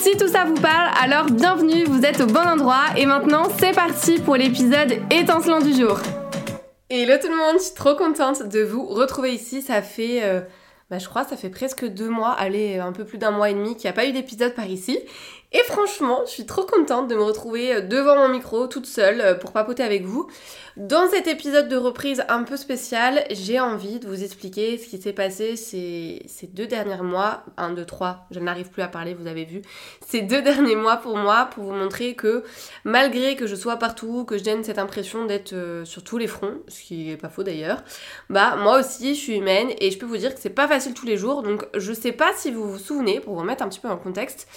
Si tout ça vous parle, alors bienvenue, vous êtes au bon endroit et maintenant c'est parti pour l'épisode étincelant du jour. Hello tout le monde, je suis trop contente de vous retrouver ici, ça fait... Euh, bah, je crois ça fait presque deux mois, allez, un peu plus d'un mois et demi qu'il n'y a pas eu d'épisode par ici. Et franchement, je suis trop contente de me retrouver euh, devant mon micro toute seule euh, pour papoter avec vous. Dans cet épisode de reprise un peu spécial, j'ai envie de vous expliquer ce qui s'est passé ces, deux derniers mois. Un, deux, trois, je n'arrive plus à parler, vous avez vu. Ces deux derniers mois pour moi, pour vous montrer que malgré que je sois partout, que je donne cette impression d'être euh, sur tous les fronts, ce qui est pas faux d'ailleurs, bah moi aussi je suis humaine et je peux vous dire que c'est pas facile tous les jours. Donc je sais pas si vous vous souvenez, pour vous remettre un petit peu dans le contexte,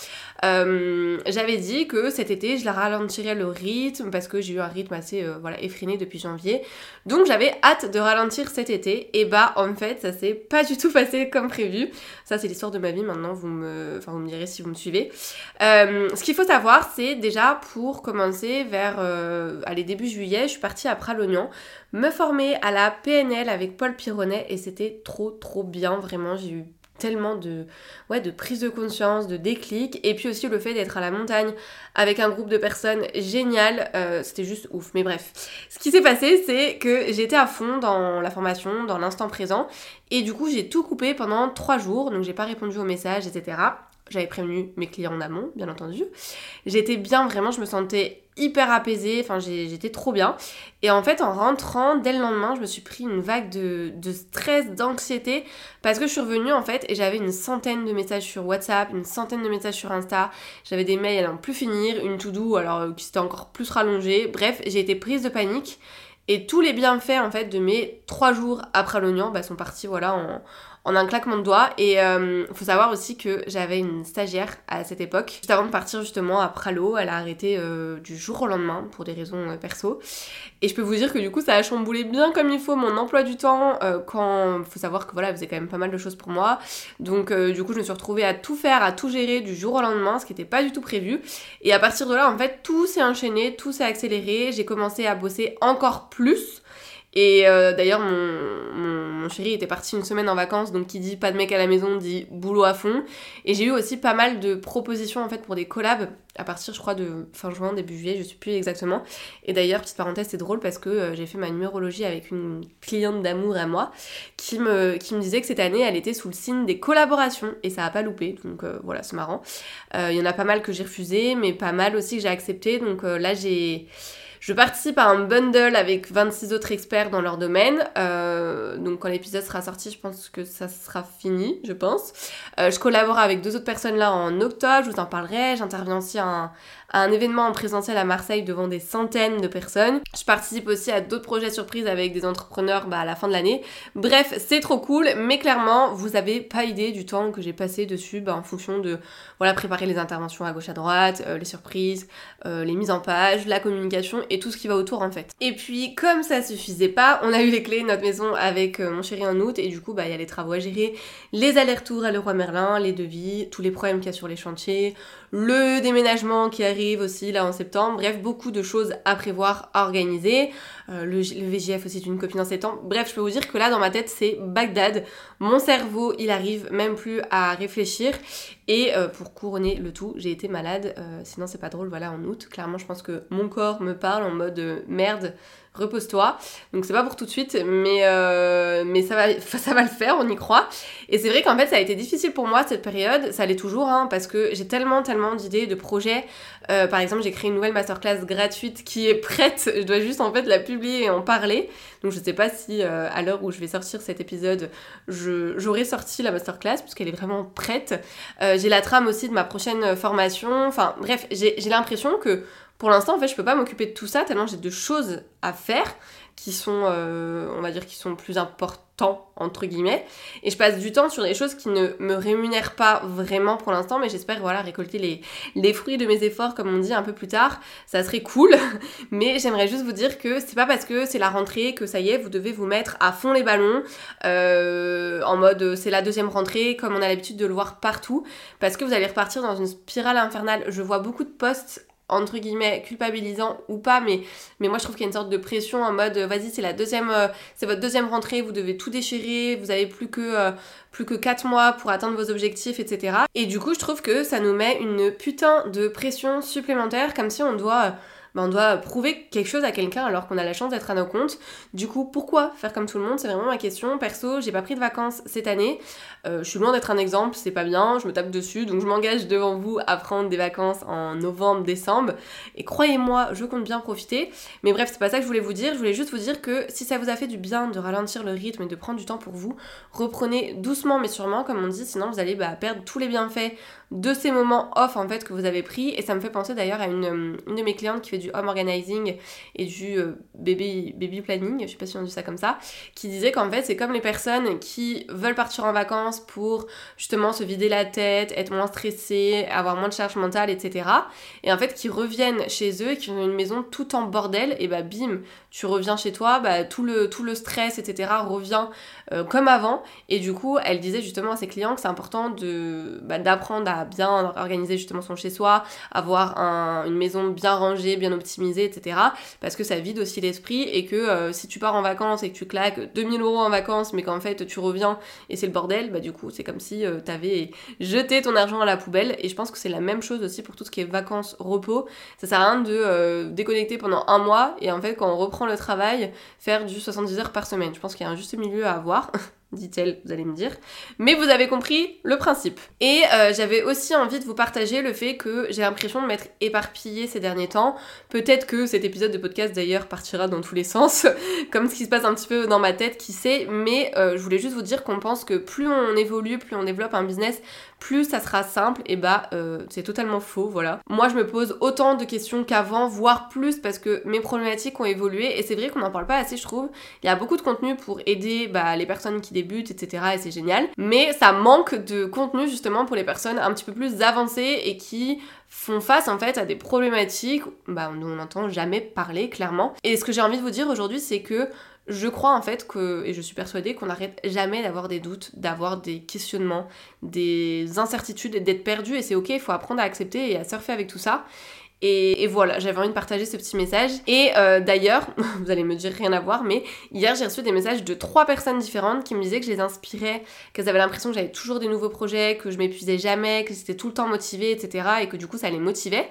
euh, j'avais dit que cet été, je la ralentirais le rythme parce que j'ai eu un rythme assez euh, voilà, effréné depuis janvier. Donc j'avais hâte de ralentir cet été. Et bah en fait, ça s'est pas du tout passé comme prévu. Ça c'est l'histoire de ma vie maintenant, vous me, enfin, vous me direz si vous me suivez. Euh, ce qu'il faut savoir, c'est déjà pour commencer vers allez, début juillet, je suis partie à Pralognan me former à la PNL avec Paul Pironnet et c'était trop trop bien, vraiment j'ai eu tellement de, ouais, de prise de conscience, de déclic, et puis aussi le fait d'être à la montagne avec un groupe de personnes génial, euh, c'était juste ouf. Mais bref, ce qui s'est passé, c'est que j'étais à fond dans la formation, dans l'instant présent, et du coup j'ai tout coupé pendant trois jours, donc j'ai pas répondu aux messages, etc. J'avais prévenu mes clients en amont, bien entendu. J'étais bien, vraiment, je me sentais hyper apaisée, enfin j'étais trop bien. Et en fait, en rentrant, dès le lendemain, je me suis pris une vague de, stress, d'anxiété, parce que je suis revenue en fait et j'avais une centaine de messages sur WhatsApp, une centaine de messages sur Insta, j'avais des mails à n'en plus finir, une to-do alors euh, qui s'était encore plus rallongée. Bref, j'ai été prise de panique. Et tous les bienfaits en fait de mes trois jours après l'oignon bah, sont partis voilà en, en un claquement de doigts. Et il euh, faut savoir aussi que j'avais une stagiaire à cette époque. Juste avant de partir justement à Pralo, elle a arrêté euh, du jour au lendemain pour des raisons euh, perso. Et je peux vous dire que du coup ça a chamboulé bien comme il faut mon emploi du temps quand faut savoir que voilà elle faisait quand même pas mal de choses pour moi. Donc du coup je me suis retrouvée à tout faire, à tout gérer du jour au lendemain, ce qui n'était pas du tout prévu. Et à partir de là en fait tout s'est enchaîné, tout s'est accéléré. J'ai commencé à bosser encore plus. Et euh, d'ailleurs, mon, chéri était parti une semaine en vacances, donc qui dit pas de mec à la maison dit boulot à fond. Et j'ai eu aussi pas mal de propositions en fait pour des collabs à partir, je crois, de fin juin, début juillet, je sais plus exactement. Et d'ailleurs, petite parenthèse, c'est drôle parce que euh, j'ai fait ma numérologie avec une cliente d'amour à moi qui me, disait que cette année, elle était sous le signe des collaborations et ça a pas loupé. Donc euh, voilà, c'est marrant. Il y en a pas mal que j'ai refusé, mais pas mal aussi que j'ai accepté. Donc là, j'ai je participe à un bundle avec 26 autres experts dans leur domaine. Euh, donc quand l'épisode sera sorti, je pense que ça sera fini, je pense. Euh, je collabore avec deux autres personnes là en octobre, je vous en parlerai. J'interviens aussi à un événement en présentiel à Marseille devant des centaines de personnes. Je participe aussi à d'autres projets surprises avec des entrepreneurs bah, à la fin de l'année. Bref, c'est trop cool, mais clairement, vous avez pas idée du temps que j'ai passé dessus bah, en fonction de voilà, préparer les interventions à gauche à droite, euh, les surprises, euh, les mises en page, la communication et tout ce qui va autour en fait. Et puis, comme ça suffisait pas, on a eu les clés de notre maison avec euh, mon chéri en août et du coup, bah, il y a les travaux à gérer, les allers-retours à Leroy Merlin, les devis, tous les problèmes qu'il y a sur les chantiers, le déménagement qui arrive aussi là en septembre, bref, beaucoup de choses à prévoir, à organiser. Euh, le, VGF aussi d'une copine en septembre. Bref, je peux vous dire que là dans ma tête c'est Bagdad. Mon cerveau il arrive même plus à réfléchir. Et euh, pour couronner le tout, j'ai été malade. Euh, sinon c'est pas drôle, voilà, en août. Clairement, je pense que mon corps me parle en mode merde repose-toi. Donc c'est pas pour tout de suite, mais, mais ça, va, le faire, on y croit. Et c'est vrai qu'en fait ça a été difficile pour moi cette période, ça l'est toujours, hein, parce que j'ai tellement, tellement d'idées, de projets. Par exemple, j'ai créé une nouvelle masterclass gratuite qui est prête, je dois juste en fait la et en parler. Donc je sais pas si euh, à l'heure où je vais sortir cet épisode, j'aurai sorti la masterclass, puisqu'elle est vraiment prête. j'ai la trame aussi de ma prochaine formation. Enfin bref, j'ai l'impression que pour l'instant, en fait, je peux pas m'occuper de tout ça tellement j'ai de choses à faire qui sont, euh, on va dire, qui sont plus importants, entre guillemets. Et je passe du temps sur des choses qui ne me rémunèrent pas vraiment pour l'instant, mais j'espère, voilà, récolter les, fruits de mes efforts, comme on dit, un peu plus tard. Ça serait cool, mais j'aimerais juste vous dire que c'est pas parce que c'est la rentrée que ça y est, vous devez vous mettre à fond les ballons, euh, en mode c'est la deuxième rentrée, comme on a l'habitude de le voir partout, parce que vous allez repartir dans une spirale infernale. Je vois beaucoup de posts entre guillemets culpabilisant ou pas mais mais moi je trouve qu'il y a une sorte de pression en mode vas-y c'est la deuxième euh, c'est votre deuxième rentrée vous devez tout déchirer vous avez plus que euh, plus que 4 mois pour atteindre vos objectifs etc et du coup je trouve que ça nous met une putain de pression supplémentaire comme si on doit euh, bah, on doit prouver quelque chose à quelqu'un alors qu'on a la chance d'être à nos comptes. Du coup, pourquoi faire comme tout le monde? C'est vraiment ma question. Perso, j'ai pas pris de vacances cette année. Euh, je suis loin d'être un exemple, c'est pas bien, je me tape dessus, donc je m'engage devant vous à prendre des vacances en novembre, décembre. Et croyez-moi, je compte bien profiter. Mais bref, c'est pas ça que je voulais vous dire. Je voulais juste vous dire que si ça vous a fait du bien de ralentir le rythme et de prendre du temps pour vous, reprenez doucement mais sûrement, comme on dit, sinon vous allez bah, perdre tous les bienfaits de ces moments off en fait que vous avez pris. Et ça me fait penser d'ailleurs à une, une de mes clientes qui fait du home organizing et du euh, baby, baby planning, je sais pas si on dit ça comme ça, qui disait qu'en fait c'est comme les personnes qui veulent partir en vacances pour justement se vider la tête, être moins stressées, avoir moins de charge mentale, etc. Et en fait qui reviennent chez eux et qui ont une maison tout en bordel, et bah bim, tu reviens chez toi, bah tout le, tout le stress, etc. revient euh, comme avant. Et du coup, elle disait justement à ses clients que c'est important bah, d'apprendre bien organiser justement son chez-soi, avoir une maison bien rangée, bien optimisée, etc. Parce que ça vide aussi l'esprit et que euh, si tu pars en vacances et que tu claques 2000 euros en vacances, mais qu'en fait tu reviens et c'est le bordel, bah du coup c'est comme si euh, t'avais jeté ton argent à la poubelle. Et je pense que c'est la même chose aussi pour tout ce qui est vacances, repos. Ça sert à rien de déconnecter pendant un mois et en fait quand on reprend le travail, faire du 70 heures par semaine. Je pense qu'il y a un juste milieu à avoir dit-elle, vous allez me dire. Mais vous avez compris le principe. Et euh, j'avais aussi envie de vous partager le fait que j'ai l'impression de m'être éparpillée ces derniers temps. Peut-être que cet épisode de podcast d'ailleurs partira dans tous les sens, comme ce qui se passe un petit peu dans ma tête, qui sait. Mais euh, je voulais juste vous dire qu'on pense que plus on évolue, plus on développe un business, plus ça sera simple, et bah euh, c'est totalement faux, voilà. Moi je me pose autant de questions qu'avant, voire plus, parce que mes problématiques ont évolué, et c'est vrai qu'on n'en parle pas assez, je trouve. Il y a beaucoup de contenu pour aider bah, les personnes qui débutent, etc., et c'est génial. Mais ça manque de contenu justement pour les personnes un petit peu plus avancées et qui font face en fait à des problématiques bah, dont on n'entend jamais parler clairement. Et ce que j'ai envie de vous dire aujourd'hui, c'est que je crois en fait que, et je suis persuadée qu'on n'arrête jamais d'avoir des doutes, d'avoir des questionnements, des incertitudes, d'être perdu et c'est ok, il faut apprendre à accepter et à surfer avec tout ça. Et, voilà, j'avais envie de partager ce petit message. Et euh, d'ailleurs, vous allez me dire rien à voir, mais hier j'ai reçu des messages de trois personnes différentes qui me disaient que je les inspirais, qu'elles avaient l'impression que j'avais toujours des nouveaux projets, que je m'épuisais jamais, que j'étais tout le temps motivée, etc. Et que du coup ça les motivait.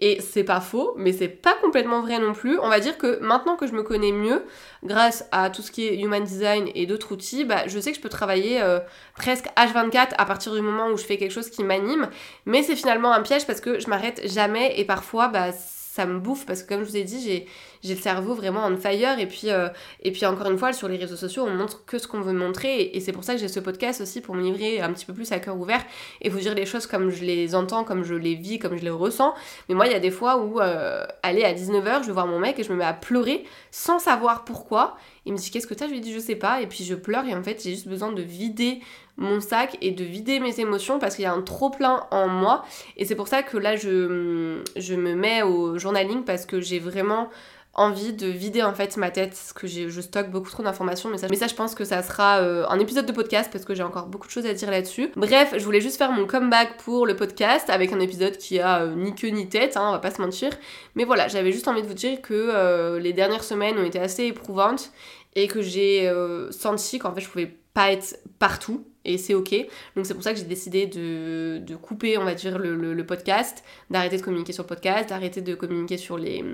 Et c'est pas faux, mais c'est pas complètement vrai non plus. On va dire que maintenant que je me connais mieux, grâce à tout ce qui est human design et d'autres outils, bah, je sais que je peux travailler euh, presque H24 à partir du moment où je fais quelque chose qui m'anime. Mais c'est finalement un piège parce que je m'arrête jamais et parfois, bah, ça me bouffe parce que comme je vous ai dit, j'ai j'ai le cerveau vraiment on fire et puis euh, et puis encore une fois sur les réseaux sociaux on montre que ce qu'on veut montrer et, c'est pour ça que j'ai ce podcast aussi pour me livrer un petit peu plus à cœur ouvert et vous dire les choses comme je les entends comme je les vis comme je les ressens. Mais moi il y a des fois où euh, aller à 19h je vais voir mon mec et je me mets à pleurer sans savoir pourquoi. Il me dit qu'est-ce que t'as? Je lui dis je sais pas. Et puis je pleure et en fait j'ai juste besoin de vider mon sac et de vider mes émotions parce qu'il y a un trop plein en moi. Et c'est pour ça que là je, je me mets au journaling parce que j'ai vraiment envie de vider en fait ma tête parce que je stocke beaucoup trop d'informations mais ça, mais ça je pense que ça sera euh, un épisode de podcast parce que j'ai encore beaucoup de choses à dire là-dessus. Bref, je voulais juste faire mon comeback pour le podcast avec un épisode qui a euh, ni queue ni tête, hein, on va pas se mentir. Mais voilà, j'avais juste envie de vous dire que euh, les dernières semaines ont été assez éprouvantes et que j'ai senti qu'en fait je pouvais pas être partout et c'est ok. Donc c'est pour ça que j'ai décidé de, de, couper, on va dire, le, le podcast, d'arrêter de communiquer sur le podcast, d'arrêter de communiquer sur les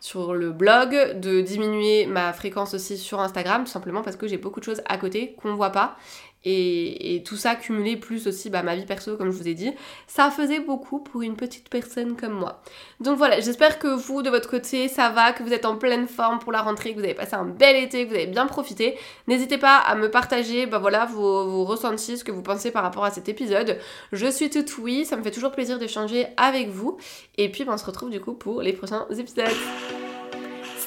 sur le blog, de diminuer ma fréquence aussi sur Instagram, tout simplement parce que j'ai beaucoup de choses à côté qu'on voit pas. Et, tout ça cumulé plus aussi bah, ma vie perso comme je vous ai dit, ça faisait beaucoup pour une petite personne comme moi. Donc voilà, j'espère que vous de votre côté ça va, que vous êtes en pleine forme pour la rentrée, que vous avez passé un bel été, que vous avez bien profité. N'hésitez pas à me partager bah, voilà, vos, ressentis, ce que vous pensez par rapport à cet épisode. Je suis toute oui, ça me fait toujours plaisir d'échanger avec vous. Et puis bah, on se retrouve du coup pour les prochains épisodes.